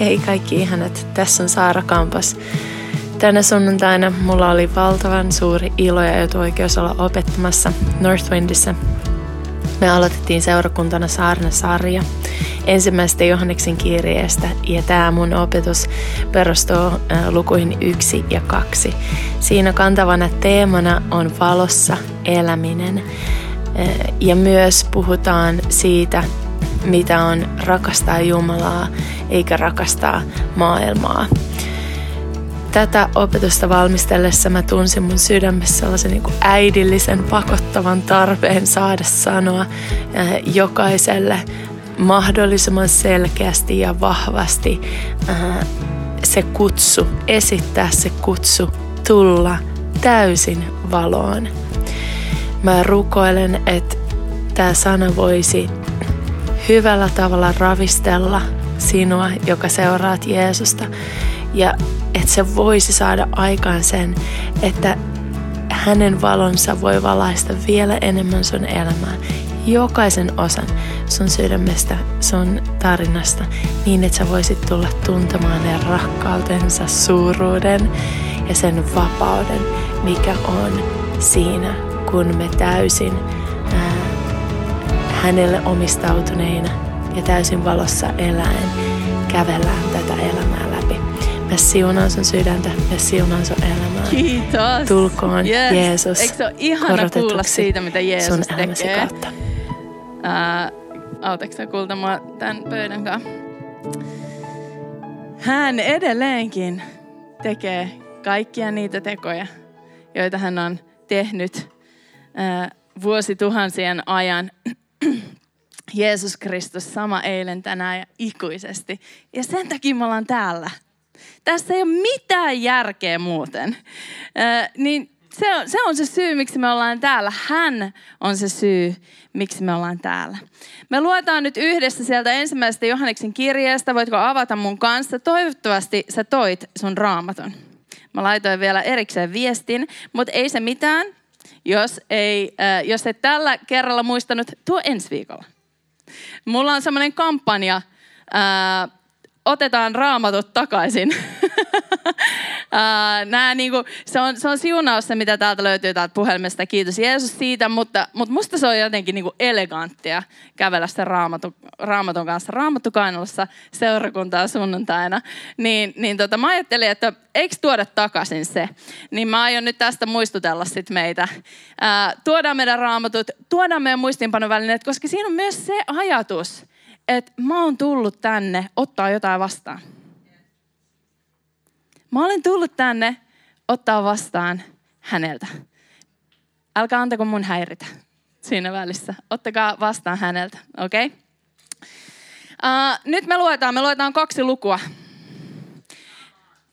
Hei kaikki ihanat, tässä on Saara Kampas. Tänä sunnuntaina mulla oli valtavan suuri ilo ja etuoikeus olla opettamassa Northwindissä. Me aloitettiin seurakuntana Saarna-sarja ensimmäistä Johanneksen kirjeestä ja tämä mun opetus perustuu lukuihin yksi ja kaksi. Siinä kantavana teemana on valossa eläminen ja myös puhutaan siitä, mitä on rakastaa Jumalaa eikä rakastaa maailmaa. Tätä opetusta valmistellessa mä tunsin mun sydämessä sellaisen niin äidillisen pakottavan tarpeen saada sanoa jokaiselle mahdollisimman selkeästi ja vahvasti se kutsu, esittää se kutsu tulla täysin valoon. Mä rukoilen, että tämä sana voisi hyvällä tavalla ravistella sinua, joka seuraat Jeesusta. Ja että se voisi saada aikaan sen, että hänen valonsa voi valaista vielä enemmän sun elämää. Jokaisen osan sun sydämestä, sun tarinasta, niin että sä voisit tulla tuntemaan ne rakkautensa, suuruuden ja sen vapauden, mikä on siinä, kun me täysin ää, hänelle omistautuneina ja täysin valossa eläen kävellään tätä elämää läpi. Mä siunaan sun sydäntä, mä siunaan sun elämää. Kiitos. Tulkoon yes. Jeesus Eikö se ole ihana kuulla siitä, mitä Jeesus sun elämäsi tekee? kautta. Ää, autatko sä kuultamaan tämän pöydän kanssa? Hän edelleenkin tekee kaikkia niitä tekoja, joita hän on tehnyt ää, vuosituhansien ajan. Jeesus Kristus sama eilen, tänään ja ikuisesti. Ja sen takia me ollaan täällä. Tässä ei ole mitään järkeä muuten. Ää, niin se on, se on se syy, miksi me ollaan täällä. Hän on se syy, miksi me ollaan täällä. Me luetaan nyt yhdessä sieltä ensimmäisestä Johanneksen kirjeestä. Voitko avata mun kanssa? Toivottavasti sä toit sun raamaton. Mä laitoin vielä erikseen viestin, mutta ei se mitään. Jos, ei, äh, jos et tällä kerralla muistanut, tuo ensi viikolla. Mulla on semmoinen kampanja, äh, otetaan raamatut takaisin. Ää, Nää, niinku, se, on, se on siunaus se, mitä täältä löytyy täältä puhelimesta. Kiitos Jeesus siitä, mutta, mutta musta se on jotenkin niinku eleganttia kävellä sitä raamatun, raamatun kanssa raamattukainalossa seurakuntaa sunnuntaina. Niin, niin tota, mä ajattelin, että eikö tuoda takaisin se? Niin mä aion nyt tästä muistutella sit meitä. Ää, tuodaan meidän raamatut, tuodaan meidän muistiinpanovälineet, koska siinä on myös se ajatus, että mä oon tullut tänne ottaa jotain vastaan. Mä olen tullut tänne ottaa vastaan häneltä. Älkää antako mun häiritä siinä välissä. Ottakaa vastaan häneltä, okei? Okay? Uh, nyt me luetaan, me luetaan kaksi lukua.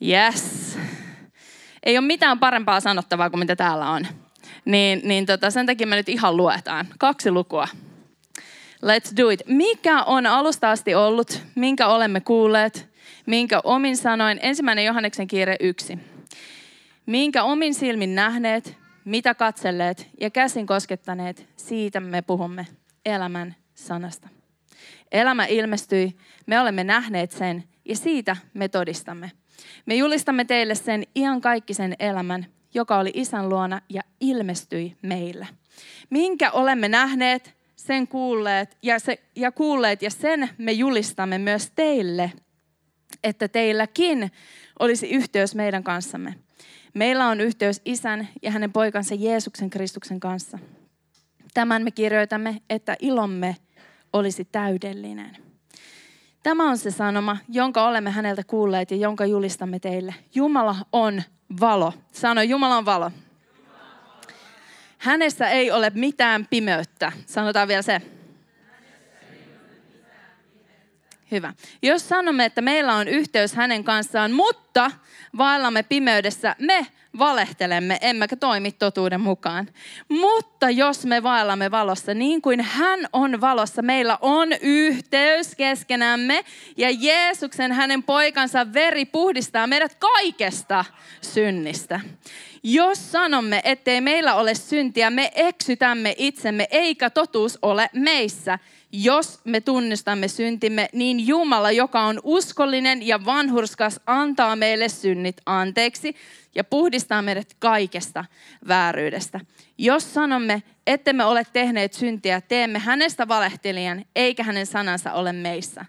Yes. Ei ole mitään parempaa sanottavaa kuin mitä täällä on. Niin, niin tota, sen takia me nyt ihan luetaan. Kaksi lukua. Let's do it. Mikä on alusta asti ollut, minkä olemme kuulleet, minkä omin sanoin, ensimmäinen Johanneksen kiire yksi. Minkä omin silmin nähneet, mitä katselleet ja käsin koskettaneet, siitä me puhumme elämän sanasta. Elämä ilmestyi, me olemme nähneet sen ja siitä me todistamme. Me julistamme teille sen iankaikkisen elämän, joka oli isän luona ja ilmestyi meille. Minkä olemme nähneet, sen kuulleet ja, se, ja kuulleet ja sen me julistamme myös teille, että teilläkin olisi yhteys meidän kanssamme. Meillä on yhteys isän ja hänen poikansa Jeesuksen Kristuksen kanssa. Tämän me kirjoitamme, että ilomme olisi täydellinen. Tämä on se sanoma, jonka olemme häneltä kuulleet ja jonka julistamme teille. Jumala on valo. Sano, Jumala on valo. Hänessä ei ole mitään pimeyttä. Sanotaan vielä se. Hyvä. Jos sanomme, että meillä on yhteys hänen kanssaan, mutta vaellamme pimeydessä, me valehtelemme, emmekä toimi totuuden mukaan. Mutta jos me vaellamme valossa, niin kuin hän on valossa, meillä on yhteys keskenämme ja Jeesuksen, hänen poikansa veri puhdistaa meidät kaikesta synnistä. Jos sanomme, ettei meillä ole syntiä, me eksytämme itsemme, eikä totuus ole meissä. Jos me tunnistamme syntimme, niin Jumala, joka on uskollinen ja vanhurskas, antaa meille synnit anteeksi ja puhdistaa meidät kaikesta vääryydestä. Jos sanomme, että me ole tehneet syntiä, teemme hänestä valehtelijan, eikä hänen sanansa ole meissä.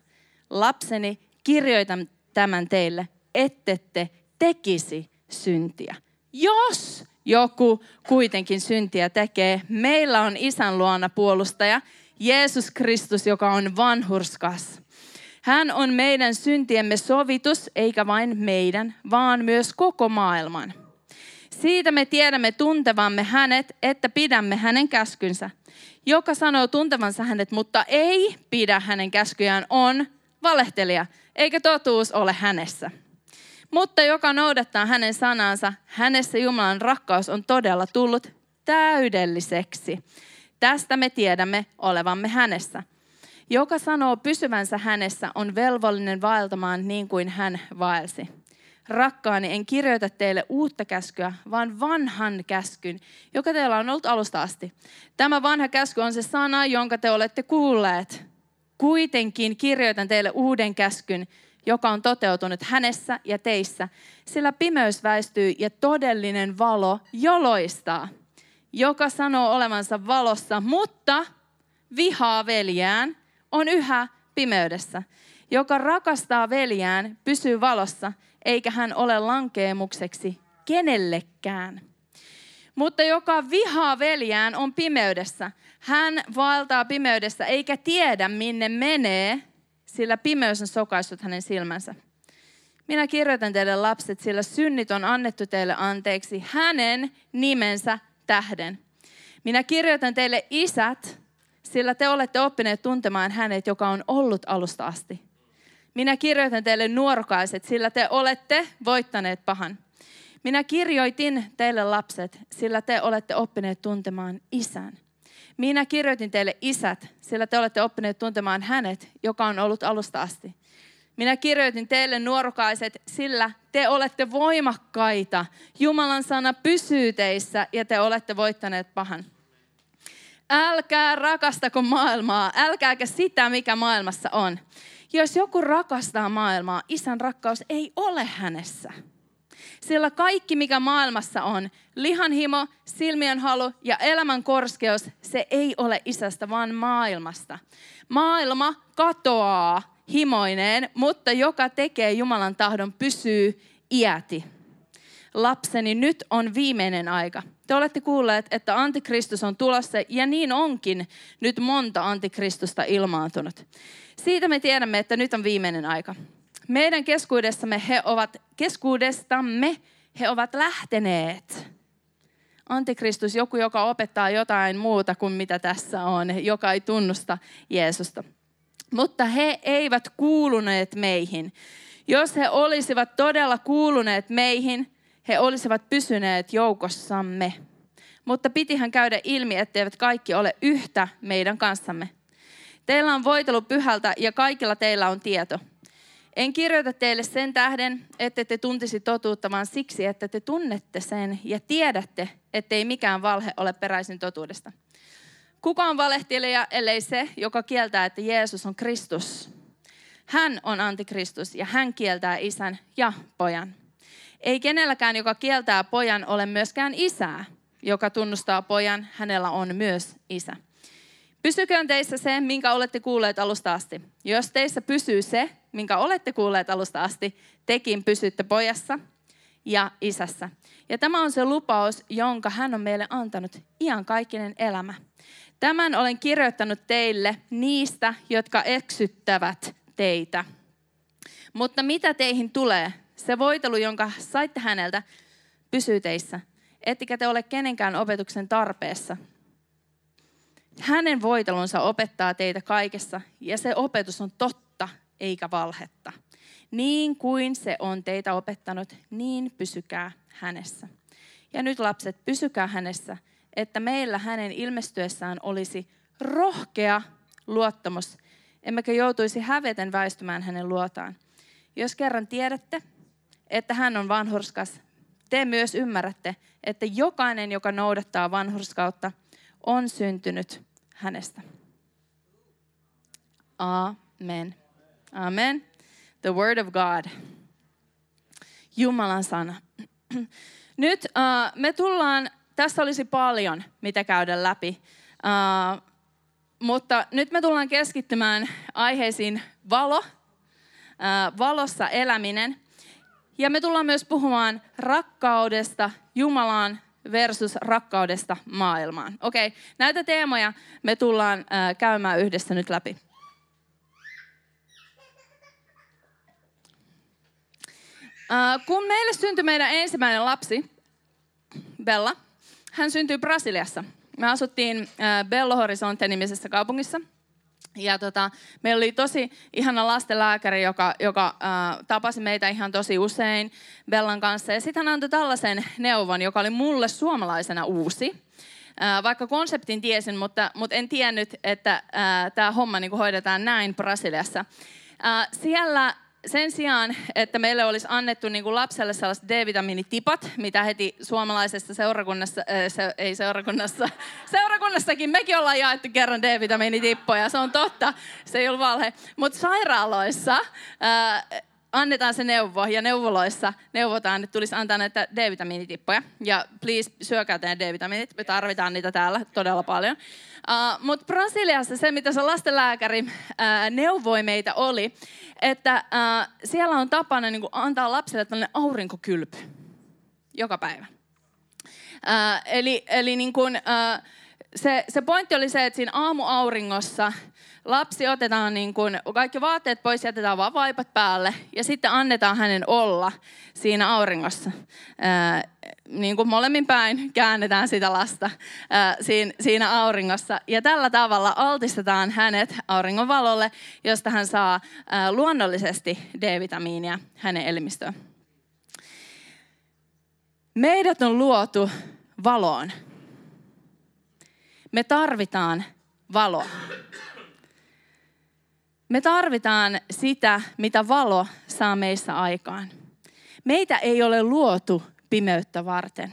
Lapseni, kirjoitan tämän teille, ettette tekisi syntiä. Jos joku kuitenkin syntiä tekee, meillä on isän luona puolustaja, Jeesus Kristus, joka on vanhurskas. Hän on meidän syntiemme sovitus, eikä vain meidän, vaan myös koko maailman. Siitä me tiedämme tuntevamme hänet, että pidämme hänen käskynsä. Joka sanoo tuntevansa hänet, mutta ei pidä hänen käskyjään, on valehtelija, eikä totuus ole hänessä. Mutta joka noudattaa hänen sanansa, hänessä Jumalan rakkaus on todella tullut täydelliseksi. Tästä me tiedämme olevamme hänessä. Joka sanoo pysyvänsä hänessä, on velvollinen vaeltamaan niin kuin hän vaelsi. Rakkaani, en kirjoita teille uutta käskyä, vaan vanhan käskyn, joka teillä on ollut alusta asti. Tämä vanha käsky on se sana, jonka te olette kuulleet. Kuitenkin kirjoitan teille uuden käskyn, joka on toteutunut hänessä ja teissä, sillä pimeys väistyy ja todellinen valo joloistaa. Joka sanoo olevansa valossa, mutta vihaa veljään, on yhä pimeydessä. Joka rakastaa veljään, pysyy valossa, eikä hän ole lankeemukseksi kenellekään. Mutta joka vihaa veljään on pimeydessä. Hän vaeltaa pimeydessä eikä tiedä minne menee, sillä pimeys on sokaissut hänen silmänsä. Minä kirjoitan teille lapset, sillä synnit on annettu teille anteeksi hänen nimensä tähden. Minä kirjoitan teille isät, sillä te olette oppineet tuntemaan hänet, joka on ollut alusta asti. Minä kirjoitan teille nuorokaiset, sillä te olette voittaneet pahan. Minä kirjoitin teille lapset, sillä te olette oppineet tuntemaan isän. Minä kirjoitin teille isät, sillä te olette oppineet tuntemaan hänet, joka on ollut alusta asti. Minä kirjoitin teille nuorokaiset, sillä te olette voimakkaita. Jumalan sana pysyy teissä ja te olette voittaneet pahan. Älkää rakastako maailmaa, älkääkä sitä, mikä maailmassa on. Jos joku rakastaa maailmaa, isän rakkaus ei ole hänessä. Sillä kaikki, mikä maailmassa on, lihanhimo, silmien halu ja elämän korskeus, se ei ole isästä, vaan maailmasta. Maailma katoaa himoineen, mutta joka tekee Jumalan tahdon, pysyy iäti. Lapseni, nyt on viimeinen aika. Te olette kuulleet, että antikristus on tulossa, ja niin onkin nyt monta antikristusta ilmaantunut. Siitä me tiedämme, että nyt on viimeinen aika. Meidän keskuudessamme he ovat, keskuudestamme he ovat lähteneet. Antikristus, joku, joka opettaa jotain muuta kuin mitä tässä on, joka ei tunnusta Jeesusta. Mutta he eivät kuuluneet meihin. Jos he olisivat todella kuuluneet meihin, he olisivat pysyneet joukossamme. Mutta pitihän käydä ilmi, etteivät kaikki ole yhtä meidän kanssamme. Teillä on voitelu pyhältä ja kaikilla teillä on tieto. En kirjoita teille sen tähden, että te tuntisi totuutta, vaan siksi, että te tunnette sen ja tiedätte, ettei mikään valhe ole peräisin totuudesta. Kuka on valehtelija, ellei se, joka kieltää, että Jeesus on Kristus? Hän on antikristus ja hän kieltää isän ja pojan. Ei kenelläkään, joka kieltää pojan, ole myöskään isää. Joka tunnustaa pojan, hänellä on myös isä. Pysyköön teissä se, minkä olette kuulleet alusta asti. Jos teissä pysyy se, minkä olette kuulleet alusta asti, tekin pysytte pojassa ja isässä. Ja tämä on se lupaus, jonka hän on meille antanut, iankaikkinen elämä. Tämän olen kirjoittanut teille niistä, jotka eksyttävät teitä. Mutta mitä teihin tulee? Se voitelu, jonka saitte häneltä, pysyy teissä. Ettekä te ole kenenkään opetuksen tarpeessa. Hänen voitelunsa opettaa teitä kaikessa, ja se opetus on totta eikä valhetta. Niin kuin se on teitä opettanut, niin pysykää hänessä. Ja nyt lapset, pysykää hänessä, että meillä hänen ilmestyessään olisi rohkea luottamus, emmekä joutuisi häveten väistymään hänen luotaan. Jos kerran tiedätte, että hän on vanhurskas, te myös ymmärrätte, että jokainen, joka noudattaa vanhurskautta, on syntynyt hänestä. Amen. Amen. The word of God. Jumalan sana. Nyt uh, me tullaan, tässä olisi paljon, mitä käydä läpi. Uh, mutta nyt me tullaan keskittymään aiheisiin valo, uh, valossa eläminen. Ja me tullaan myös puhumaan rakkaudesta Jumalaan versus rakkaudesta maailmaan. Okei, okay, näitä teemoja me tullaan uh, käymään yhdessä nyt läpi. Uh, kun meille syntyi meidän ensimmäinen lapsi, Bella, hän syntyi Brasiliassa. Me asuttiin Belo Horizonte-nimisessä kaupungissa. Ja tota, meillä oli tosi ihana lastenlääkäri, joka, joka uh, tapasi meitä ihan tosi usein Bellan kanssa. Ja sitten hän antoi tällaisen neuvon, joka oli mulle suomalaisena uusi. Uh, vaikka konseptin tiesin, mutta, mutta en tiennyt, että uh, tämä homma niin hoidetaan näin Brasiliassa. Uh, siellä sen sijaan, että meille olisi annettu niin kuin lapselle sellaiset D-vitamiinitipat, mitä heti suomalaisessa seurakunnassa, äh, se, ei seurakunnassa, seurakunnassakin mekin ollaan jaettu kerran D-vitamiinitippoja, se on totta, se ei ollut valhe. Mutta sairaaloissa äh, annetaan se neuvo ja neuvoloissa neuvotaan, että tulisi antaa näitä D-vitamiinitippoja. Ja please, syökää teidän D-vitamiinit, me tarvitaan niitä täällä todella paljon. Uh, Mutta Brasiliassa se, mitä se lastenlääkäri uh, neuvoi meitä oli, että uh, siellä on tapana niin antaa lapselle tällainen aurinkokylpy joka päivä. Uh, eli eli niin kuin, uh, se, se pointti oli se, että siinä aamuauringossa lapsi otetaan niin kuin, kaikki vaatteet pois, jätetään vaan vaipat päälle ja sitten annetaan hänen olla siinä auringossa. Ää, niin kuin molemmin päin käännetään sitä lasta ää, siinä, siinä auringossa. Ja tällä tavalla altistetaan hänet auringonvalolle, josta hän saa ää, luonnollisesti D-vitamiinia hänen elimistöön. Meidät on luotu valoon. Me tarvitaan valoa. Me tarvitaan sitä, mitä valo saa meissä aikaan. Meitä ei ole luotu pimeyttä varten.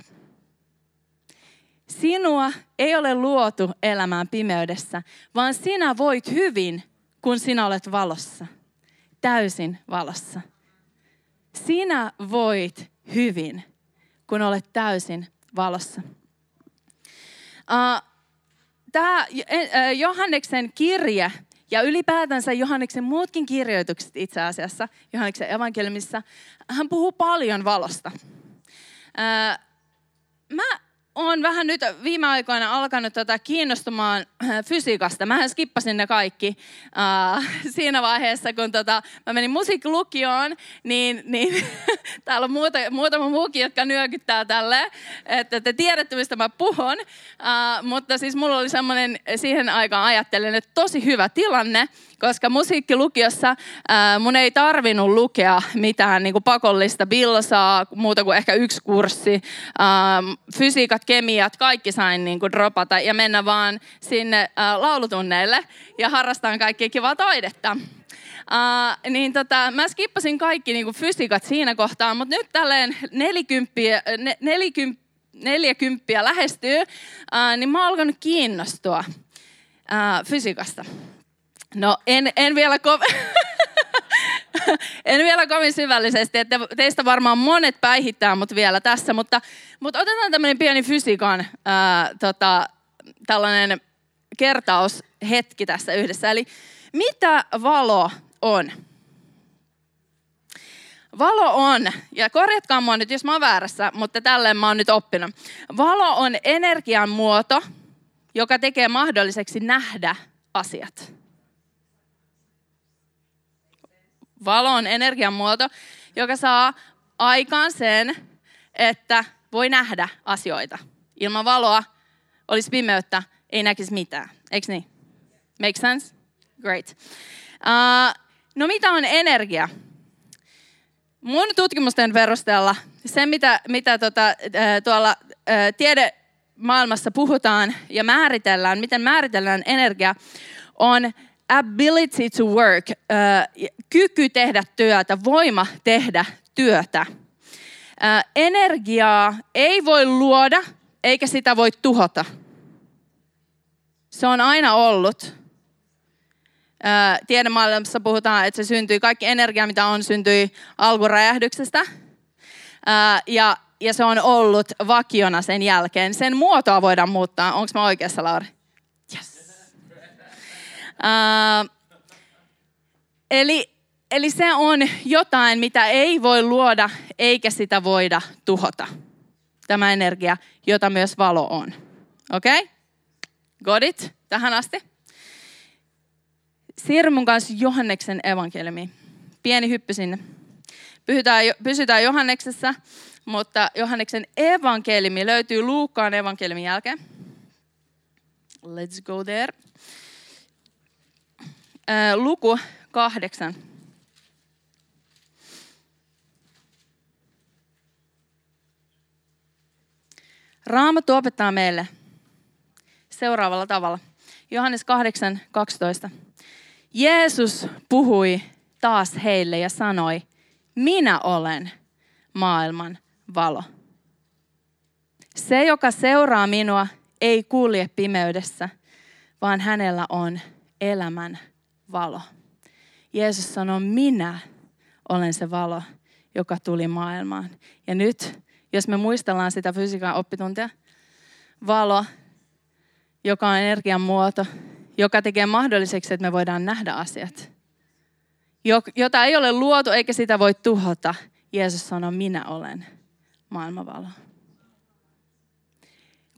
Sinua ei ole luotu elämään pimeydessä, vaan sinä voit hyvin, kun sinä olet valossa. Täysin valossa. Sinä voit hyvin, kun olet täysin valossa. Tämä Johanneksen kirje ja ylipäätänsä Johanneksen muutkin kirjoitukset itse asiassa, Johanneksen evankeliumissa, hän puhuu paljon valosta. Mä olen vähän nyt viime aikoina alkanut tota kiinnostumaan äh, fysiikasta. Mähän skippasin ne kaikki uh, siinä vaiheessa, kun tota, mä menin musiikkilukioon, niin, niin täällä on muuta, muutama muukin, jotka nyökyttää tälle, että te tiedätte, mistä mä puhun. Uh, mutta siis mulla oli semmoinen siihen aikaan ajattelen, että tosi hyvä tilanne, koska musiikkilukiossa ää, mun ei tarvinnut lukea mitään niin kuin pakollista bilsaa, muuta kuin ehkä yksi kurssi. Fysiikat, kemiat, kaikki sain niin kuin dropata ja mennä vaan sinne ää, laulutunneille ja harrastaa kaikkia kivaa taidetta. Uh, niin tota, mä skippasin kaikki niin kuin fysiikat siinä kohtaa, mutta nyt tälleen nelikymppiä, ne, nelikymppiä, neljäkymppiä lähestyy, uh, niin mä oon alkanut kiinnostua uh, fysiikasta. No en, en vielä kovin... en vielä kovin syvällisesti, että teistä varmaan monet päihittää mut vielä tässä, mutta, mutta otetaan tämmöinen pieni fysiikan ää, tota, tällainen kertaushetki tässä yhdessä. Eli mitä valo on? Valo on, ja korjatkaa mua nyt, jos mä oon väärässä, mutta tälleen mä oon nyt oppinut. Valo on energian muoto, joka tekee mahdolliseksi nähdä asiat. Valo on energian muoto, joka saa aikaan sen, että voi nähdä asioita. Ilman valoa olisi pimeyttä, ei näkisi mitään. Eikö niin? Make sense? Great. Uh, no mitä on energia? Mun tutkimusten perusteella se, mitä, mitä tota, tuolla tiedemaailmassa puhutaan ja määritellään, miten määritellään energia, on ability to work, kyky tehdä työtä, voima tehdä työtä. Energiaa ei voi luoda, eikä sitä voi tuhota. Se on aina ollut. tiedemaailmassa puhutaan, että se syntyi, kaikki energia, mitä on, syntyi alkuräjähdyksestä. Ja, ja se on ollut vakiona sen jälkeen. Sen muotoa voidaan muuttaa. Onko mä oikeassa, Lauri? Uh, eli, eli se on jotain, mitä ei voi luoda, eikä sitä voida tuhota. Tämä energia, jota myös valo on. Okei? Okay? Got it? Tähän asti? Siirry mun kanssa Johanneksen evankeliumi. Pieni hyppy sinne. Pysytään, pysytään Johanneksessa, mutta Johanneksen evankeliumi löytyy Luukkaan evankeliumin jälkeen. Let's go there. Luku kahdeksan. Raamattu opettaa meille seuraavalla tavalla. Johannes 8, 12. Jeesus puhui taas heille ja sanoi, minä olen maailman valo. Se, joka seuraa minua, ei kulje pimeydessä, vaan hänellä on elämän valo. Jeesus sanoi, minä olen se valo, joka tuli maailmaan. Ja nyt, jos me muistellaan sitä fysiikan oppituntia, valo, joka on energian muoto, joka tekee mahdolliseksi, että me voidaan nähdä asiat. Jota ei ole luotu eikä sitä voi tuhota. Jeesus sanoi, minä olen maailmanvalo.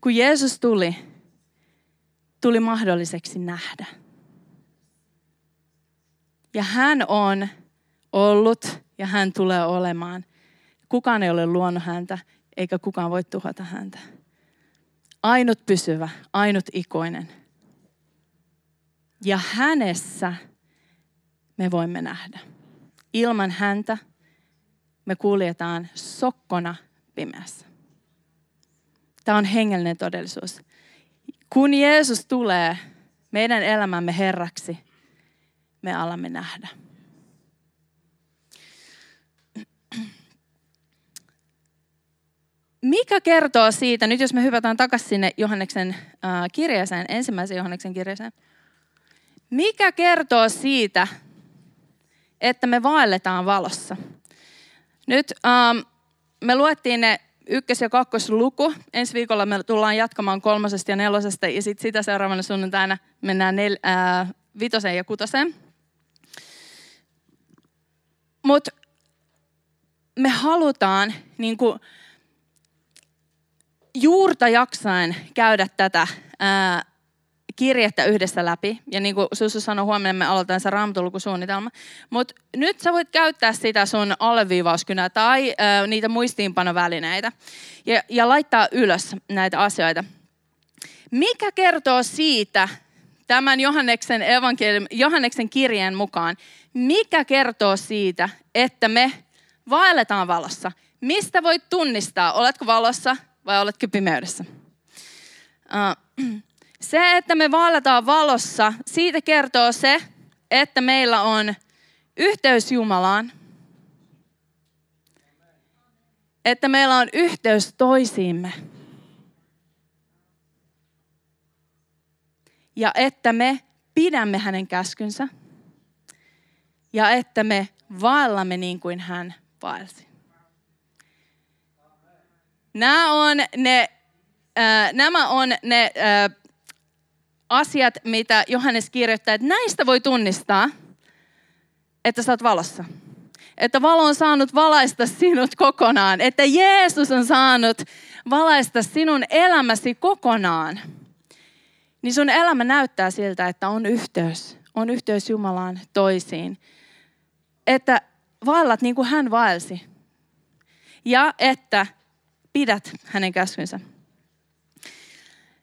Kun Jeesus tuli, tuli mahdolliseksi nähdä. Ja hän on ollut ja hän tulee olemaan. Kukaan ei ole luonut häntä, eikä kukaan voi tuhota häntä. Ainut pysyvä, ainut ikuinen. Ja hänessä me voimme nähdä. Ilman häntä me kuljetaan sokkona pimeässä. Tämä on hengellinen todellisuus. Kun Jeesus tulee meidän elämämme herraksi, me alamme nähdä. Mikä kertoo siitä, nyt jos me hypätään takaisin sinne Johanneksen kirjeeseen, ensimmäisen Johanneksen kirjeeseen, mikä kertoo siitä, että me vaelletaan valossa? Nyt ähm, me luettiin ne ykkös- ja kakkosluku. Ensi viikolla me tullaan jatkamaan kolmosesta ja nelosesta ja sitten sitä seuraavana sunnuntaina mennään nel, äh, vitoseen ja kutoseen. Mutta me halutaan niin kuin, juurta jaksain käydä tätä ää, kirjettä yhdessä läpi. Ja niin kuin Susu sanoi, huomenna me aloitetaan se raamatulukusuunnitelma. Mutta nyt sä voit käyttää sitä sun alleviivauskynää tai ää, niitä muistiinpanovälineitä ja, ja laittaa ylös näitä asioita. Mikä kertoo siitä, tämän Johanneksen, Johanneksen kirjeen mukaan, mikä kertoo siitä, että me vaelletaan valossa? Mistä voit tunnistaa, oletko valossa vai oletko pimeydessä? Se, että me vaelletaan valossa, siitä kertoo se, että meillä on yhteys Jumalaan. Että meillä on yhteys toisiimme. Ja että me pidämme hänen käskynsä. Ja että me vaellamme niin kuin hän vaelsi. Nämä on ne, äh, nämä on ne äh, asiat, mitä Johannes kirjoittaa, että näistä voi tunnistaa, että sä oot valossa. Että valo on saanut valaista sinut kokonaan. Että Jeesus on saanut valaista sinun elämäsi kokonaan. Niin sun elämä näyttää siltä, että on yhteys. On yhteys Jumalaan toisiin. Että vaellat niin kuin hän vaelsi. Ja että pidät hänen käskynsä.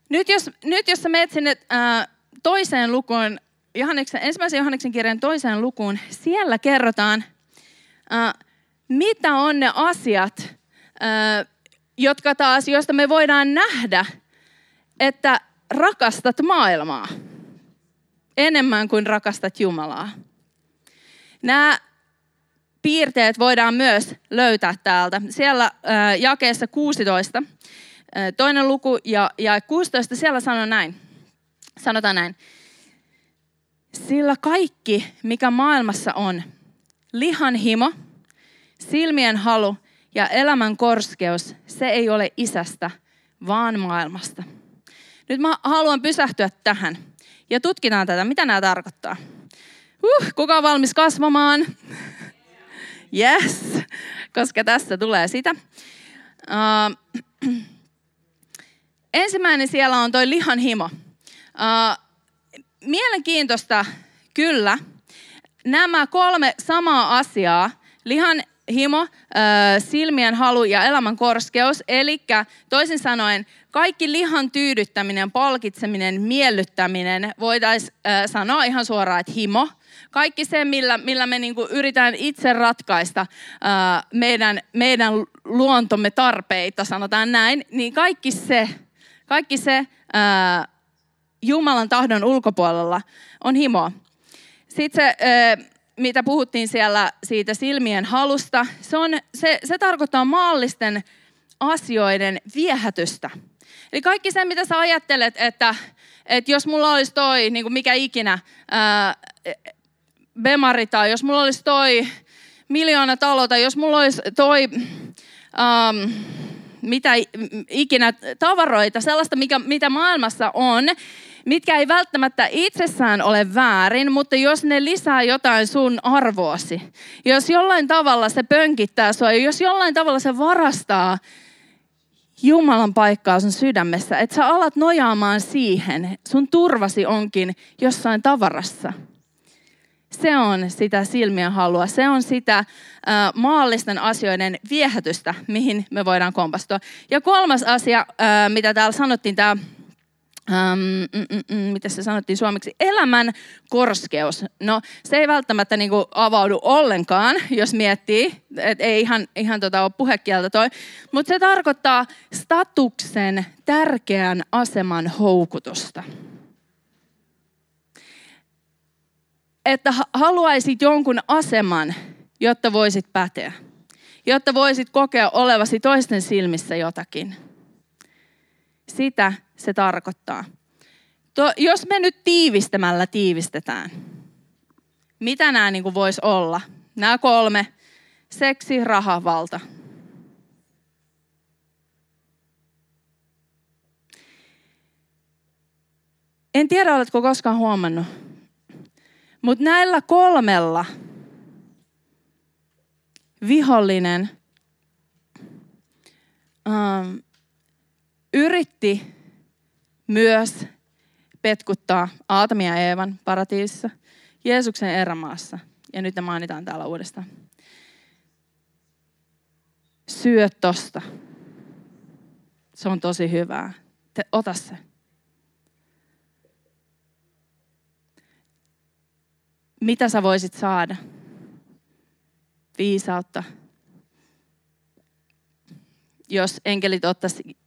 Nyt jos, nyt jos sä menet sinne ää, toiseen lukuun, Johanneksen, ensimmäisen Johanneksen kirjan toiseen lukuun, siellä kerrotaan, ää, mitä on ne asiat, ää, jotka taas, joista me voidaan nähdä, että rakastat maailmaa enemmän kuin rakastat Jumalaa. Nämä piirteet voidaan myös löytää täältä. Siellä jakeessa 16, äh, toinen luku ja, ja 16, siellä sanoo näin. Sanotaan näin. Sillä kaikki, mikä maailmassa on, lihan himo, silmien halu ja elämän korskeus, se ei ole isästä, vaan maailmasta. Nyt mä haluan pysähtyä tähän ja tutkitaan tätä, mitä nämä tarkoittaa. Uh, kuka on valmis kasvamaan? Yes, koska tässä tulee sitä. Uh, ensimmäinen siellä on toi lihan himo. Uh, mielenkiintoista kyllä. Nämä kolme samaa asiaa, lihan himo, silmien halu ja elämän korskeus, eli toisin sanoen kaikki lihan tyydyttäminen, palkitseminen, miellyttäminen, voitaisiin sanoa ihan suoraan, että himo. Kaikki se, millä, millä me niinku yritetään itse ratkaista meidän, meidän luontomme tarpeita, sanotaan näin, niin kaikki se, kaikki se Jumalan tahdon ulkopuolella on himo. Sitten se, mitä puhuttiin siellä siitä silmien halusta, se, on, se, se tarkoittaa maallisten asioiden viehätystä. Eli kaikki se, mitä sä ajattelet, että, että jos mulla olisi toi, niin kuin mikä ikinä, Bemari tai jos mulla olisi toi miljoona talo tai jos mulla olisi toi, ähm, mitä ikinä tavaroita, sellaista, mikä, mitä maailmassa on, mitkä ei välttämättä itsessään ole väärin, mutta jos ne lisää jotain sun arvoasi, jos jollain tavalla se pönkittää sua, jos jollain tavalla se varastaa Jumalan paikkaa sun sydämessä, että sä alat nojaamaan siihen, sun turvasi onkin jossain tavarassa. Se on sitä silmien halua, se on sitä äh, maallisten asioiden viehätystä, mihin me voidaan kompastua. Ja kolmas asia, äh, mitä täällä sanottiin, tämä Um, mm, mm, mitä se sanottiin suomeksi, elämän korskeus. No se ei välttämättä niinku avaudu ollenkaan, jos miettii, että ei ihan, ihan tota ole puhekieltä toi, mutta se tarkoittaa statuksen tärkeän aseman houkutusta. Että haluaisit jonkun aseman, jotta voisit päteä, jotta voisit kokea olevasi toisten silmissä jotakin. Sitä se tarkoittaa. To, jos me nyt tiivistämällä tiivistetään, mitä nämä niin voisi olla? Nämä kolme. Seksi, raha, valta. En tiedä, oletko koskaan huomannut, mutta näillä kolmella vihollinen ähm, yritti myös petkuttaa Aatamia ja Eevan paratiisissa, Jeesuksen erämaassa. Ja nyt ne mainitaan täällä uudestaan. Syö tosta. Se on tosi hyvää. Te, ota se. Mitä sä voisit saada? Viisautta. Jos enkelit ottaisi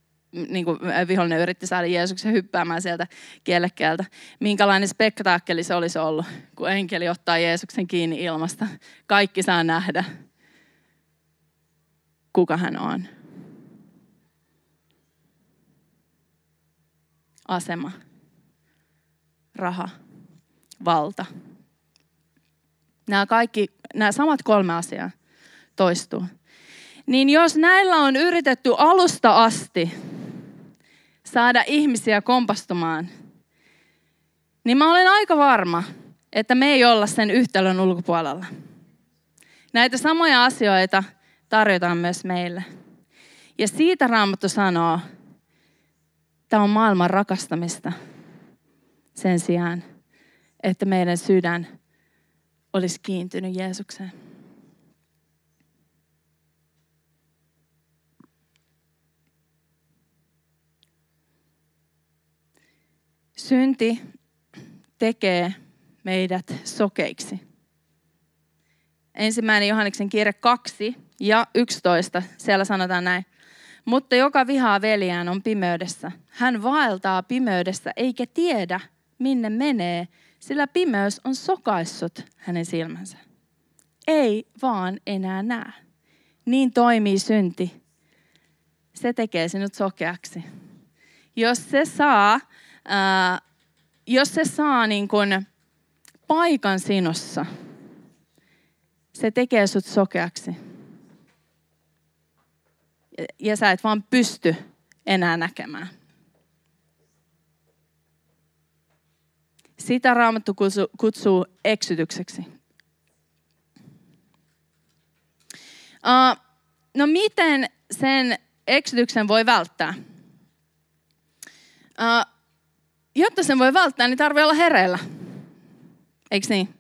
niin kuin vihollinen yritti saada Jeesuksen hyppäämään sieltä kielekkeeltä. Minkälainen spektaakkeli se olisi ollut, kun enkeli ottaa Jeesuksen kiinni ilmasta. Kaikki saa nähdä, kuka hän on. Asema, raha, valta. Nämä kaikki, nämä samat kolme asiaa toistuu. Niin jos näillä on yritetty alusta asti saada ihmisiä kompastumaan, niin mä olen aika varma, että me ei olla sen yhtälön ulkopuolella. Näitä samoja asioita tarjotaan myös meille. Ja siitä Raamattu sanoo, tämä on maailman rakastamista sen sijaan, että meidän sydän olisi kiintynyt Jeesukseen. Synti tekee meidät sokeiksi. Ensimmäinen Johanneksen kirja 2 ja 11, siellä sanotaan näin. Mutta joka vihaa veljään on pimeydessä. Hän vaeltaa pimeydessä eikä tiedä, minne menee, sillä pimeys on sokaissut hänen silmänsä. Ei vaan enää näe. Niin toimii synti. Se tekee sinut sokeaksi. Jos se saa ää, jos se saa niin kuin paikan sinussa, se tekee sut sokeaksi. Ja sä et vaan pysty enää näkemään. Sitä raamattu kutsuu eksytykseksi. Uh, no miten sen eksytyksen voi välttää? Uh, jotta sen voi välttää, niin tarvii olla hereillä. Eikö niin?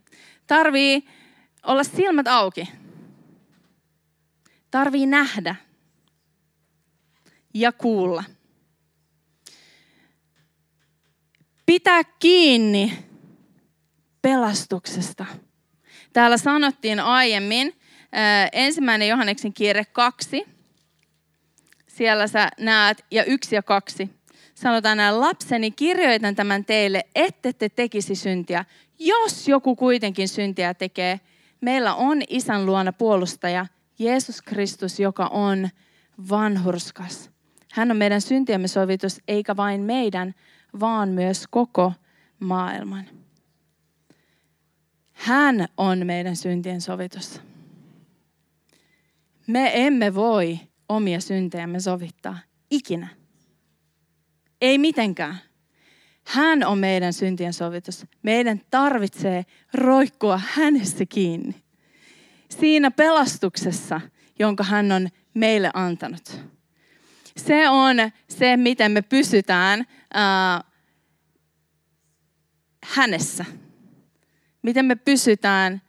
Tarvii olla silmät auki. Tarvii nähdä ja kuulla. Pitää kiinni pelastuksesta. Täällä sanottiin aiemmin, ensimmäinen Johanneksen kirje kaksi. Siellä sä näet, ja yksi ja kaksi. Sanotaan näin, lapseni, kirjoitan tämän teille, ette te tekisi syntiä. Jos joku kuitenkin syntiä tekee, meillä on isän luona puolustaja, Jeesus Kristus, joka on vanhurskas. Hän on meidän syntiemme sovitus, eikä vain meidän, vaan myös koko maailman. Hän on meidän syntien sovitus. Me emme voi omia syntejämme sovittaa ikinä. Ei mitenkään. Hän on meidän syntien sovitus. Meidän tarvitsee roikkua hänessä kiinni. Siinä pelastuksessa, jonka hän on meille antanut. Se on se, miten me pysytään äh, hänessä. Miten me pysytään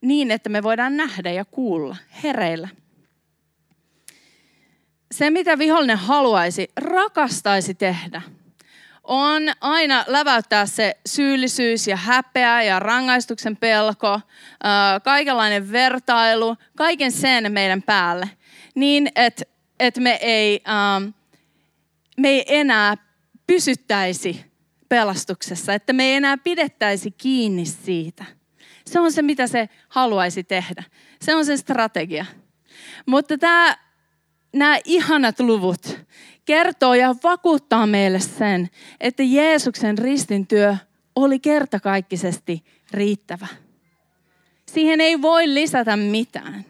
niin, että me voidaan nähdä ja kuulla hereillä. Se, mitä vihollinen haluaisi, rakastaisi tehdä, on aina läväyttää se syyllisyys ja häpeä ja rangaistuksen pelko, äh, kaikenlainen vertailu, kaiken sen meidän päälle, niin että et me, ei, ähm, me ei enää pysyttäisi pelastuksessa, että me ei enää pidettäisi kiinni siitä. Se on se, mitä se haluaisi tehdä. Se on se strategia. Mutta tämä, nämä ihanat luvut kertoo ja vakuuttaa meille sen, että Jeesuksen ristintyö oli kertakaikkisesti riittävä. Siihen ei voi lisätä mitään.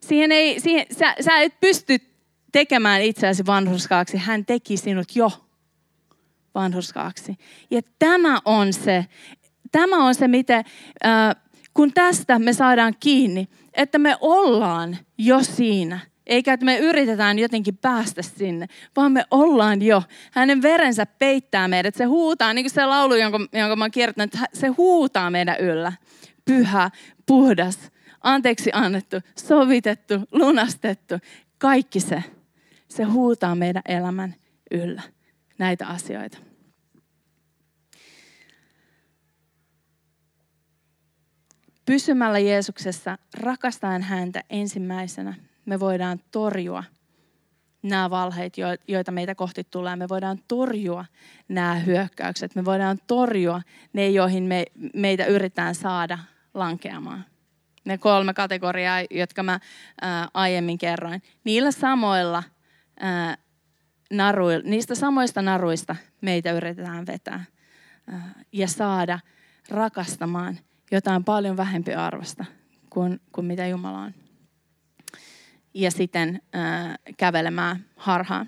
Siihen ei, siihen, sä, sä et pysty tekemään itseäsi vanhurskaaksi. Hän teki sinut jo vanhurskaaksi. Ja tämä on se, tämä on se, miten, äh, kun tästä me saadaan kiinni, että me ollaan jo siinä. Eikä, että me yritetään jotenkin päästä sinne, vaan me ollaan jo. Hänen verensä peittää meidät. Se huutaa, niin kuin se laulu, jonka, jonka mä oon kirjoittanut, se huutaa meidän yllä. Pyhä, puhdas, anteeksi annettu, sovitettu, lunastettu. Kaikki se. Se huutaa meidän elämän yllä näitä asioita. Pysymällä Jeesuksessa, rakastaen häntä ensimmäisenä, me voidaan torjua nämä valheet, joita meitä kohti tulee. Me voidaan torjua nämä hyökkäykset. Me voidaan torjua ne, joihin me, meitä yritetään saada lankeamaan. Ne kolme kategoriaa, jotka mä ää, aiemmin kerroin. Niillä samoilla ää, naruilla, niistä samoista naruista meitä yritetään vetää ää, ja saada rakastamaan jotain paljon vähempi arvosta kuin, kuin mitä Jumala on. Ja sitten ää, kävelemään harhaan.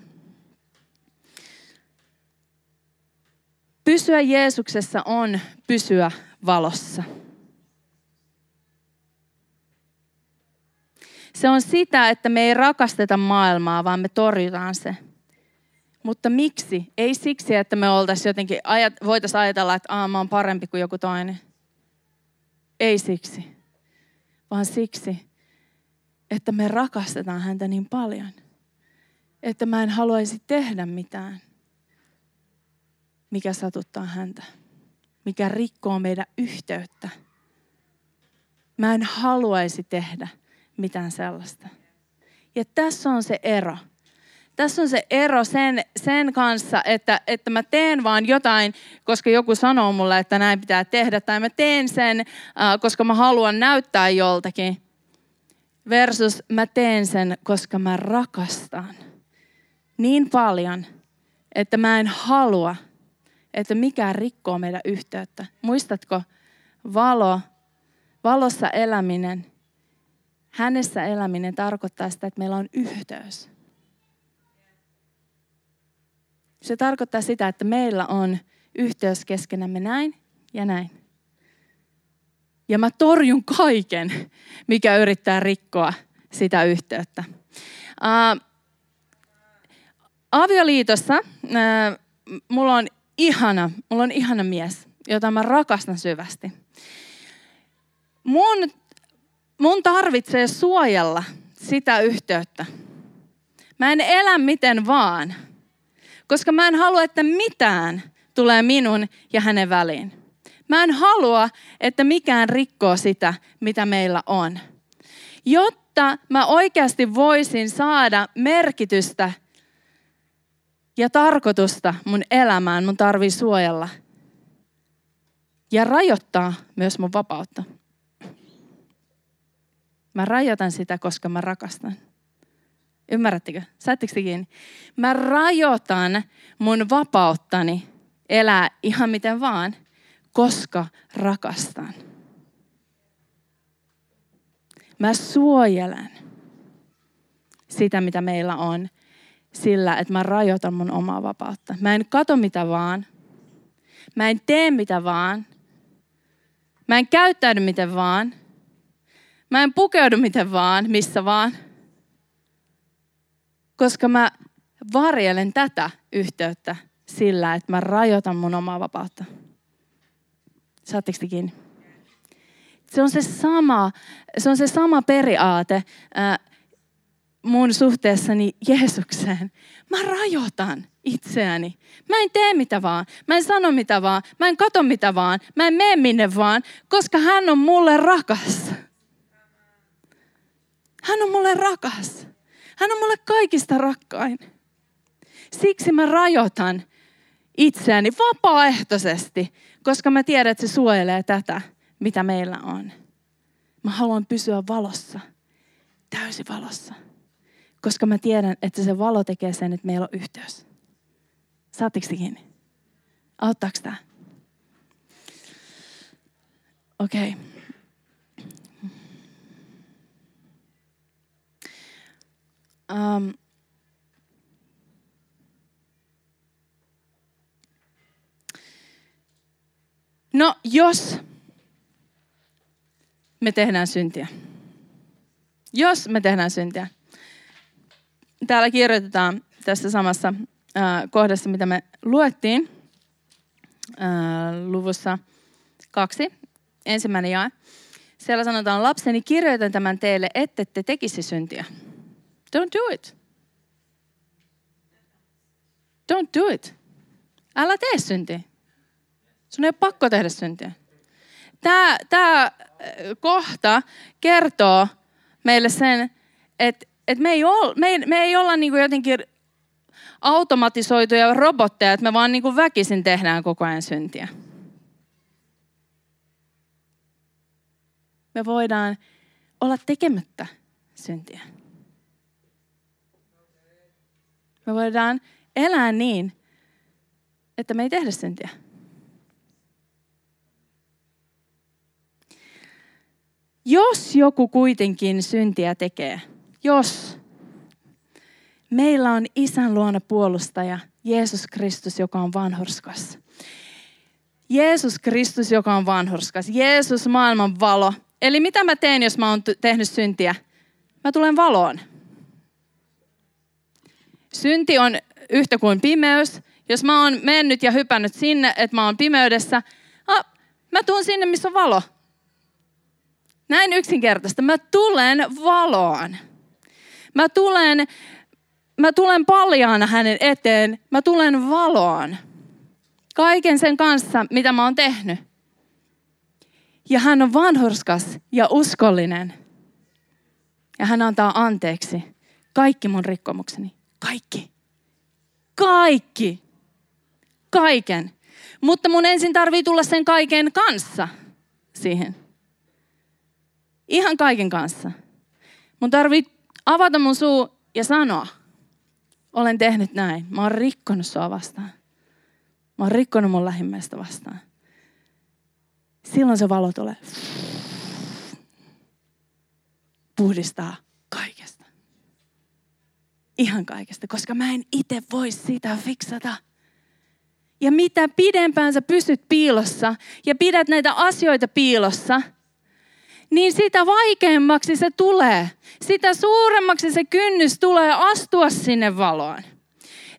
Pysyä Jeesuksessa on pysyä valossa. Se on sitä, että me ei rakasteta maailmaa, vaan me torjutaan se. Mutta miksi? Ei siksi, että me oltaisiin jotenkin, voitaisiin ajatella, että Aa, mä oon parempi kuin joku toinen. Ei siksi, vaan siksi, että me rakastetaan häntä niin paljon, että mä en haluaisi tehdä mitään, mikä satuttaa häntä, mikä rikkoo meidän yhteyttä. Mä en haluaisi tehdä mitään sellaista. Ja tässä on se ero tässä on se ero sen, sen kanssa, että, että mä teen vaan jotain, koska joku sanoo mulle, että näin pitää tehdä, tai mä teen sen, äh, koska mä haluan näyttää joltakin, versus mä teen sen, koska mä rakastan niin paljon, että mä en halua, että mikään rikkoo meidän yhteyttä. Muistatko valo, valossa eläminen, hänessä eläminen tarkoittaa sitä, että meillä on yhteys. Se tarkoittaa sitä, että meillä on yhteys keskenämme näin ja näin. Ja mä torjun kaiken, mikä yrittää rikkoa sitä yhteyttä. Uh, avioliitossa uh, mulla on ihana, mulla on ihana mies, jota mä rakastan syvästi. Mun, mun tarvitsee suojella sitä yhteyttä. Mä en elä miten vaan, koska mä en halua, että mitään tulee minun ja hänen väliin. Mä en halua, että mikään rikkoo sitä, mitä meillä on. Jotta mä oikeasti voisin saada merkitystä ja tarkoitusta mun elämään, mun tarvii suojella ja rajoittaa myös mun vapautta. Mä rajoitan sitä, koska mä rakastan. Ymmärrättekö? Saatteko kiinni? Mä rajoitan mun vapauttani elää ihan miten vaan, koska rakastan. Mä suojelen sitä, mitä meillä on, sillä, että mä rajoitan mun omaa vapautta. Mä en kato mitä vaan. Mä en tee mitä vaan. Mä en käyttäydy miten vaan. Mä en pukeudu miten vaan, missä vaan. Koska mä varjelen tätä yhteyttä sillä, että mä rajoitan mun omaa vapautta. Saatteko te kiinni? Se on se sama, se on se sama periaate äh, mun suhteessani Jeesukseen. Mä rajoitan itseäni. Mä en tee mitä vaan. Mä en sano mitä vaan. Mä en kato mitä vaan. Mä en mene minne vaan, koska hän on mulle rakas. Hän on mulle rakas. Hän on mulle kaikista rakkain. Siksi mä rajoitan itseäni vapaaehtoisesti, koska mä tiedän, että se suojelee tätä, mitä meillä on. Mä haluan pysyä valossa, täysin valossa, koska mä tiedän, että se valo tekee sen, että meillä on yhteys. Saatteko kiinni? Auttaako tämä? Okei. Okay. Um, No jos me tehdään syntiä. Jos me tehdään syntiä. Täällä kirjoitetaan tässä samassa äh, kohdassa, mitä me luettiin, äh, luvussa kaksi, ensimmäinen jae. Siellä sanotaan, lapseni kirjoitan tämän teille, ette te tekisi syntiä. Don't do it. Don't do it. Älä tee syntiä. Sun ei ole pakko tehdä syntiä. Tämä, tämä kohta kertoo meille sen, että, että me, ei olla, me, ei, me ei olla niin kuin jotenkin automatisoituja robotteja, että me vaan niin kuin väkisin tehdään koko ajan syntiä. Me voidaan olla tekemättä syntiä. Me voidaan elää niin, että me ei tehdä syntiä. Jos joku kuitenkin syntiä tekee, jos meillä on isän luona puolustaja, Jeesus Kristus, joka on vanhurskas. Jeesus Kristus, joka on vanhurskas. Jeesus, maailman valo. Eli mitä mä teen, jos mä oon tehnyt syntiä? Mä tulen valoon. Synti on yhtä kuin pimeys. Jos mä oon mennyt ja hypännyt sinne, että mä oon pimeydessä, mä tuun sinne, missä on valo. Näin yksinkertaista. Mä tulen valoon. Mä tulen, mä tulen paljaana hänen eteen. Mä tulen valoon. Kaiken sen kanssa, mitä mä oon tehnyt. Ja hän on vanhurskas ja uskollinen. Ja hän antaa anteeksi kaikki mun rikkomukseni. Kaikki. Kaikki. Kaiken. Mutta mun ensin tarvii tulla sen kaiken kanssa siihen. Ihan kaiken kanssa. Mun tarvii avata mun suu ja sanoa, olen tehnyt näin. Mä oon rikkonut sua vastaan. Mä oon rikkonut mun lähimmäistä vastaan. silloin se valo tulee. Puhdistaa kaikesta. Ihan kaikesta, koska mä en itse voi sitä fiksata. Ja mitä pidempään sä pysyt piilossa ja pidät näitä asioita piilossa, niin sitä vaikeammaksi se tulee. Sitä suuremmaksi se kynnys tulee astua sinne valoon.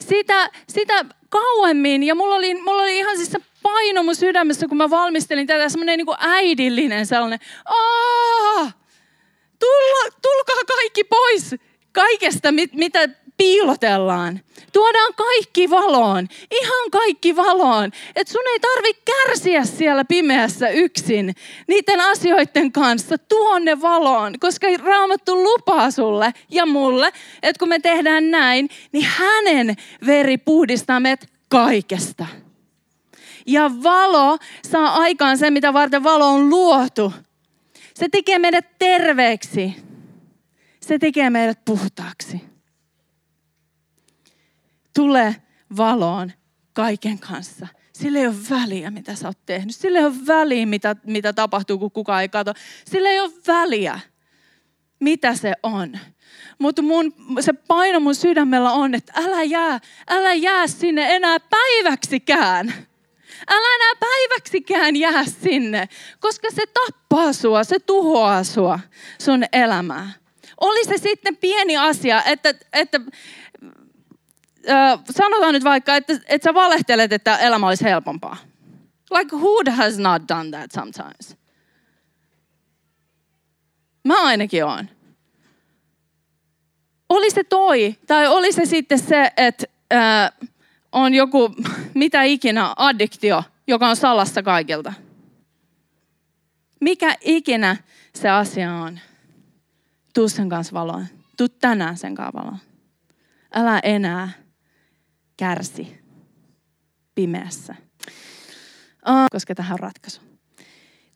Sitä, sitä kauemmin, ja mulla oli, mulla oli ihan siis se paino mun sydämessä, kun mä valmistelin tätä, semmoinen niin äidillinen sellainen, Aa, tulla, tulkaa kaikki pois kaikesta, mit, mitä piilotellaan. Tuodaan kaikki valoon, ihan kaikki valoon. Että sun ei tarvi kärsiä siellä pimeässä yksin niiden asioiden kanssa. Tuonne valoon, koska Raamattu lupaa sulle ja mulle, että kun me tehdään näin, niin hänen veri puhdistaa meidät kaikesta. Ja valo saa aikaan sen, mitä varten valo on luotu. Se tekee meidät terveeksi. Se tekee meidät puhtaaksi. Tule valoon kaiken kanssa. Sillä ei ole väliä, mitä sä oot tehnyt. Sillä ei ole väliä, mitä, mitä tapahtuu, kun kukaan ei katso. Sillä ei ole väliä, mitä se on. Mutta se paino mun sydämellä on, että älä jää, älä jää sinne enää päiväksikään. Älä enää päiväksikään jää sinne, koska se tappaa sua, se tuhoaa sua, sun elämää. Oli se sitten pieni asia, että, että sanotaan nyt vaikka, että, että sä valehtelet, että elämä olisi helpompaa. Like who has not done that sometimes? Mä ainakin oon. Oli se toi, tai oli se sitten se, että äh, on joku, mitä ikinä, addiktio, joka on salassa kaikilta. Mikä ikinä se asia on. Tuu sen kanssa valoon. Tuu tänään sen kanssa valoon. Älä enää kärsi pimeässä. Koska tähän on ratkaisu.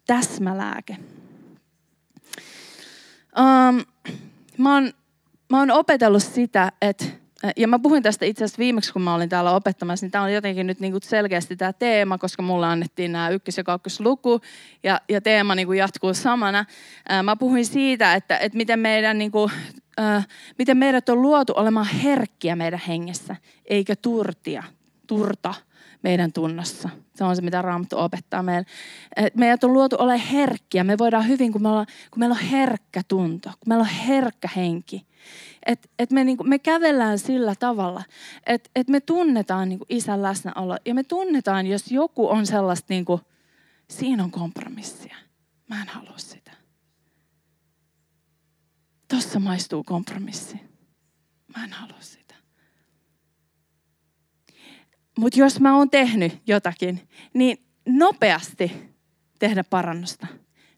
Täsmälääke. Um, mä, oon, mä oon opetellut sitä, että ja mä puhuin tästä itse asiassa viimeksi, kun mä olin täällä opettamassa, niin tämä on jotenkin nyt niinku selkeästi tämä teema, koska mulle annettiin nämä ykkös- ja kakkosluku, ja, ja teema niinku jatkuu samana. Mä puhuin siitä, että, että miten, meidän, niinku, miten meidät on luotu olemaan herkkiä meidän hengessä, eikä turtia, turta meidän tunnossa. Se on se, mitä Raamattu opettaa meille. Et meidät on luotu ole herkkiä. Me voidaan hyvin, kun, me ollaan, kun meillä on herkkä tunto, kun meillä on herkkä henki. Että et me, niinku, me kävellään sillä tavalla, että et me tunnetaan niinku isän läsnäolo. Ja me tunnetaan, jos joku on sellaista, niinku, siinä on kompromissia. Mä en halua sitä. Tossa maistuu kompromissi. Mä en halua sitä. Mutta jos mä oon tehnyt jotakin, niin nopeasti tehdä parannusta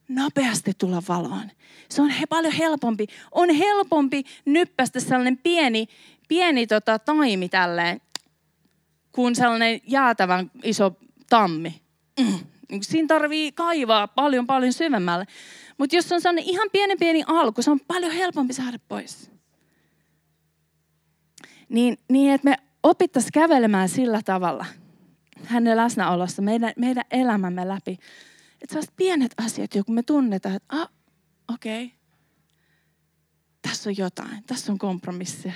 nopeasti tulla valoon. Se on he, paljon helpompi. On helpompi nyppästä sellainen pieni, pieni tota, taimi tälleen, kuin sellainen jäätävän iso tammi. Mm. Siinä tarvii kaivaa paljon paljon syvemmälle. Mutta jos on sellainen ihan pienen pieni alku, se on paljon helpompi saada pois. Niin, niin että me opittaisiin kävelemään sillä tavalla hänen läsnäolossa meidän, meidän elämämme läpi. Että sellaiset pienet asiat, joku me tunnetaan, että ah, okei, okay. tässä on jotain, tässä on kompromissia.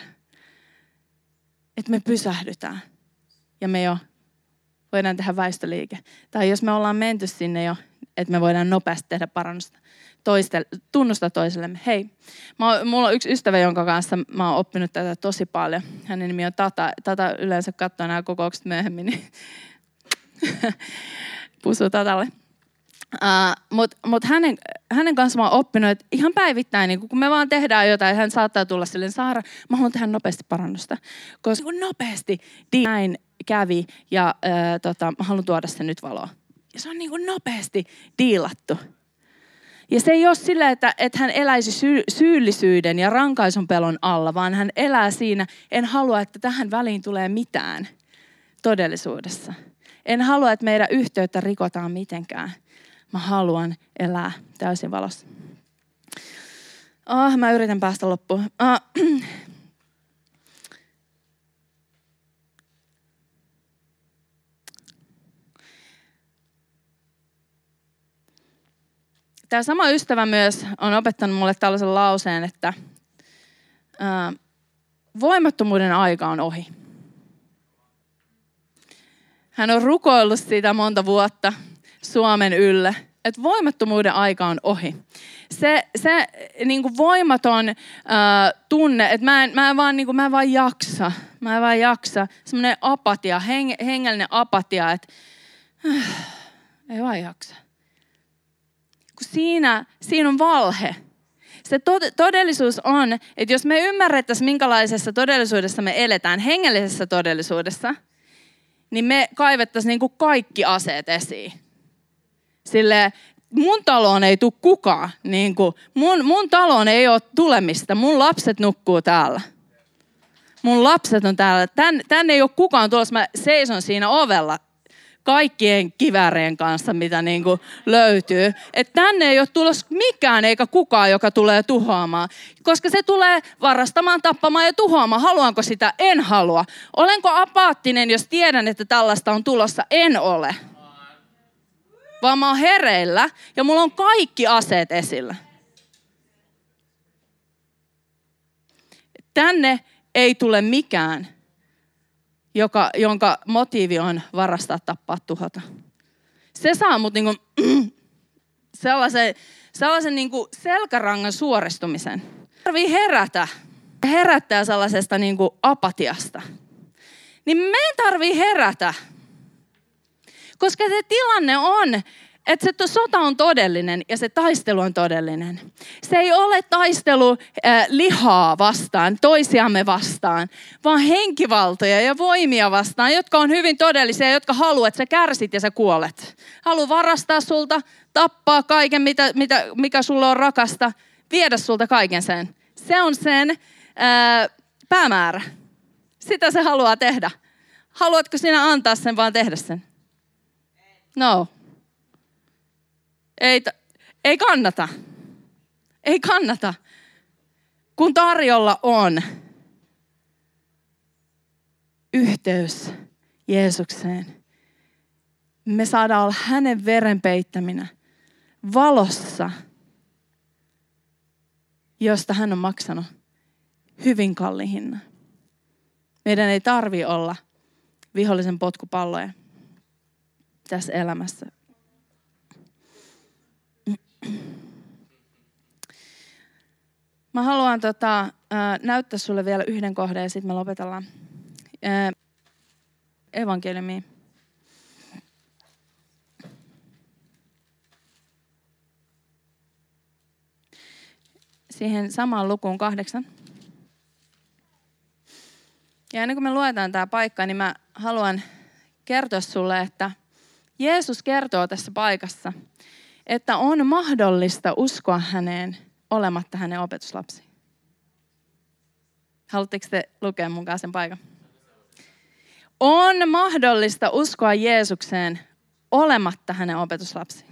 Että me pysähdytään ja me jo voidaan tehdä väistöliike. Tai jos me ollaan menty sinne jo, että me voidaan nopeasti tehdä parannusta, toiste, tunnustaa toisellemme. Hei, mä, mulla on yksi ystävä, jonka kanssa mä oon oppinut tätä tosi paljon. Hänen nimi on Tata. Tata yleensä katsoo nämä kokoukset myöhemmin, niin pusuu Tatalle. Uh, Mutta mut hänen, hänen kanssaan mä oon oppinut, että ihan päivittäin, niin kun me vaan tehdään jotain, hän saattaa tulla silleen, Saara, mä haluan tehdä nopeasti parannusta. Koska kun nopeasti näin kävi ja uh, tota, mä haluan tuoda sen nyt valoa. Ja se on niin kuin nopeasti diilattu. Ja se ei ole sillä, että, että hän eläisi sy- syyllisyyden ja rankaisun pelon alla, vaan hän elää siinä, en halua, että tähän väliin tulee mitään todellisuudessa. En halua, että meidän yhteyttä rikotaan mitenkään. Mä haluan elää täysin valossa. Oh, mä yritän päästä loppuun. Oh. Tämä sama ystävä myös on opettanut mulle tällaisen lauseen, että ää, voimattomuuden aika on ohi. Hän on rukoillut siitä monta vuotta Suomen ylle, että voimattomuuden aika on ohi. Se, se niin kuin voimaton äh, tunne, että mä en, mä, en vaan, niin kuin, mä en vaan jaksa. Mä en vaan jaksa. Semmoinen apatia, heng, hengellinen apatia, että äh, ei vaan jaksa. Kun siinä, siinä on valhe. Se todellisuus on, että jos me ymmärrettäisiin, minkälaisessa todellisuudessa me eletään, hengellisessä todellisuudessa, niin me kaivettaisiin niin kaikki aseet esiin. Sille mun taloon ei tule kukaan. Niin kuin, mun, mun taloon ei ole tulemista. Mun lapset nukkuu täällä. Mun lapset on täällä. Tän, tänne ei ole kukaan tulossa. Mä seison siinä ovella kaikkien kiväreen kanssa, mitä niin kuin löytyy. Että tänne ei ole tulossa mikään eikä kukaan, joka tulee tuhoamaan. Koska se tulee varastamaan, tappamaan ja tuhoamaan. Haluanko sitä? En halua. Olenko apaattinen, jos tiedän, että tällaista on tulossa? En ole. Vaan mä oon hereillä ja mulla on kaikki aseet esillä. Tänne ei tule mikään, joka, jonka motiivi on varastaa, tappaa, tuhota. Se saa mut niinku, sellaisen, sellaisen niinku selkärangan suoristumisen. Tarvii herätä. Herättää sellaisesta niinku apatiasta. Niin me tarvii herätä. Koska se tilanne on, että se sota on todellinen ja se taistelu on todellinen. Se ei ole taistelu äh, lihaa vastaan, toisiamme vastaan, vaan henkivaltoja ja voimia vastaan, jotka on hyvin todellisia, jotka haluaa, että sä kärsit ja sä kuolet. Haluaa varastaa sulta, tappaa kaiken, mitä, mitä, mikä sulla on rakasta, viedä sulta kaiken sen. Se on sen äh, päämäärä. Sitä se haluaa tehdä. Haluatko sinä antaa sen, vaan tehdä sen? No. Ei, ei kannata. Ei kannata. Kun tarjolla on yhteys Jeesukseen, me saadaan olla hänen veren peittäminä valossa, josta hän on maksanut hyvin kalliin hinnan. Meidän ei tarvi olla vihollisen potkupalloja tässä elämässä. Mä haluan tota, näyttää sulle vielä yhden kohdan ja sitten me lopetellaan. Evankeliumi. Siihen samaan lukuun kahdeksan. Ja ennen kuin me luetaan tämä paikka, niin mä haluan kertoa sulle, että Jeesus kertoo tässä paikassa, että on mahdollista uskoa häneen olematta hänen opetuslapsi. Haluatteko te lukea mukaan sen paikan? On mahdollista uskoa Jeesukseen olematta hänen opetuslapsi.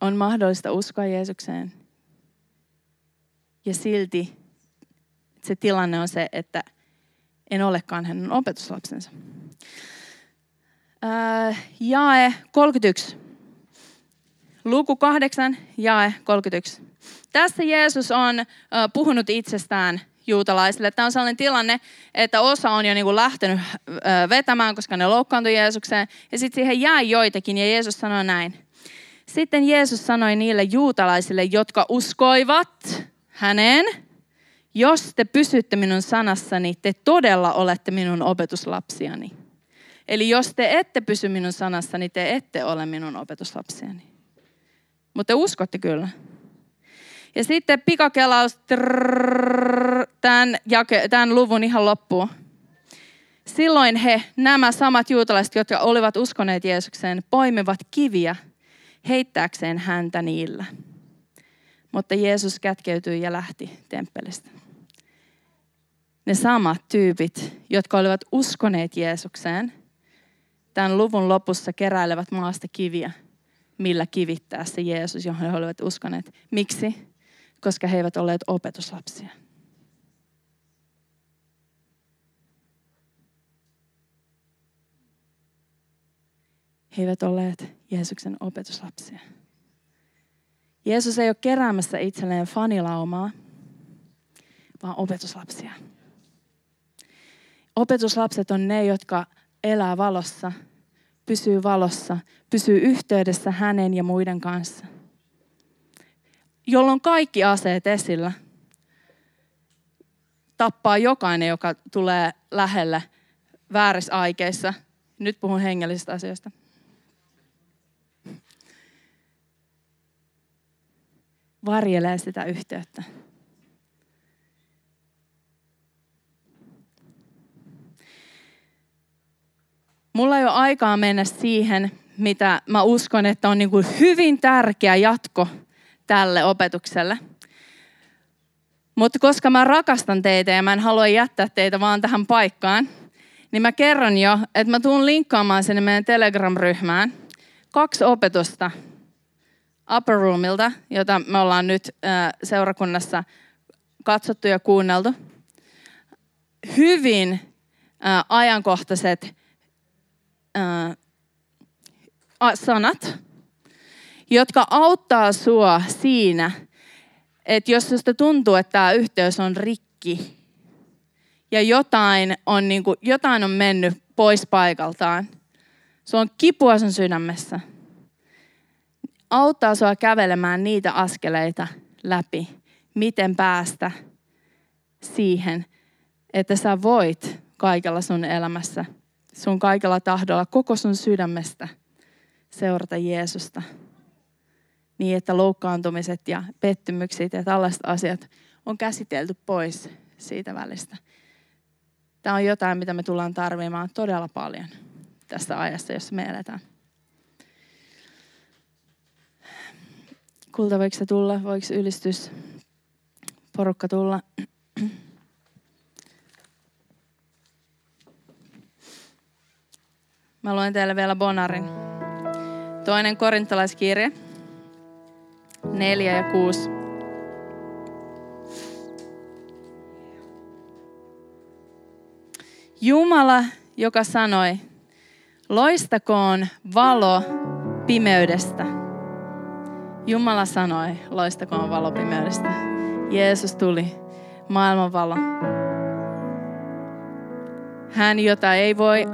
On mahdollista uskoa Jeesukseen. Ja silti se tilanne on se, että en olekaan hänen opetuslapsensa. Ää, jae 31. Luku 8, jae 31. Tässä Jeesus on ää, puhunut itsestään juutalaisille. Tämä on sellainen tilanne, että osa on jo niin kuin lähtenyt ää, vetämään, koska ne loukkaantui Jeesukseen. Ja sitten siihen jäi joitakin ja Jeesus sanoi näin. Sitten Jeesus sanoi niille juutalaisille, jotka uskoivat häneen, jos te pysytte minun sanassani, te todella olette minun opetuslapsiani. Eli jos te ette pysy minun sanassani, te ette ole minun opetuslapsiani. Mutta te uskotte kyllä. Ja sitten pikakelaus tämän, jake, tämän luvun ihan loppuun. Silloin he, nämä samat juutalaiset, jotka olivat uskoneet Jeesukseen, poimivat kiviä heittääkseen häntä niillä. Mutta Jeesus kätkeytyi ja lähti temppelistä ne samat tyypit, jotka olivat uskoneet Jeesukseen, tämän luvun lopussa keräilevät maasta kiviä, millä kivittää se Jeesus, johon he olivat uskoneet. Miksi? Koska he eivät olleet opetuslapsia. he eivät olleet Jeesuksen opetuslapsia. Jeesus ei ole keräämässä itselleen fanilaumaa, vaan opetuslapsia. Opetuslapset on ne, jotka elää valossa, pysyy valossa, pysyy yhteydessä hänen ja muiden kanssa. Jolloin kaikki aseet esillä. Tappaa jokainen, joka tulee lähelle väärissä aikeissa. Nyt puhun hengellisistä asioista. Varjelee sitä yhteyttä. Mulla ei ole aikaa mennä siihen, mitä mä uskon, että on niin kuin hyvin tärkeä jatko tälle opetukselle. Mutta koska mä rakastan teitä ja mä en halua jättää teitä vaan tähän paikkaan, niin mä kerron jo, että mä tuun linkkaamaan sinne meidän Telegram-ryhmään kaksi opetusta Upper Roomilta, jota me ollaan nyt seurakunnassa katsottu ja kuunneltu. Hyvin ajankohtaiset sanat, jotka auttaa sua siinä, että jos susta tuntuu, että tämä yhteys on rikki ja jotain on, niin kuin, jotain on mennyt pois paikaltaan, se on kipua sun sydämessä, auttaa sua kävelemään niitä askeleita läpi, miten päästä siihen, että sä voit kaikella sun elämässä, sun kaikella tahdolla, koko sun sydämestä seurata Jeesusta niin, että loukkaantumiset ja pettymykset ja tällaiset asiat on käsitelty pois siitä välistä. Tämä on jotain, mitä me tullaan tarvimaan todella paljon tässä ajassa, jossa me eletään. Kulta, voiko se tulla? Voiko ylistys porukka tulla? Mä luen teille vielä Bonarin. Toinen korintalaiskirje, 4 ja 6. Jumala, joka sanoi, loistakoon valo pimeydestä. Jumala sanoi, loistakoon valo pimeydestä. Jeesus tuli, maailman valo. Hän, jota ei voi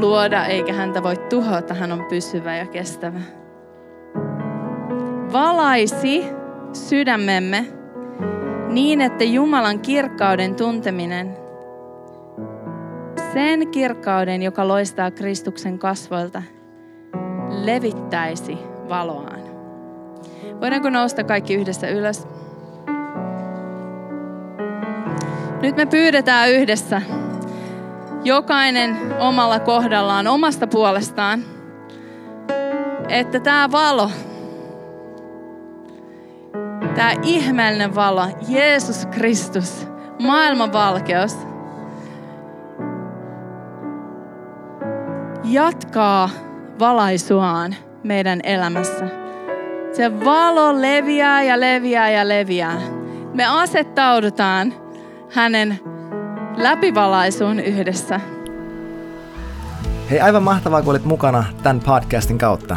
luoda eikä häntä voi tuhota, hän on pysyvä ja kestävä valaisi sydämemme niin, että Jumalan kirkkauden tunteminen, sen kirkkauden, joka loistaa Kristuksen kasvoilta, levittäisi valoaan. Voidaanko nousta kaikki yhdessä ylös? Nyt me pyydetään yhdessä, jokainen omalla kohdallaan, omasta puolestaan, että tämä valo, Tämä ihmeellinen valo, Jeesus Kristus, maailman valkeus, jatkaa valaisuaan meidän elämässä. Se valo leviää ja leviää ja leviää. Me asettaudutaan hänen läpivalaisuun yhdessä. Hei, aivan mahtavaa, kun olit mukana tämän podcastin kautta.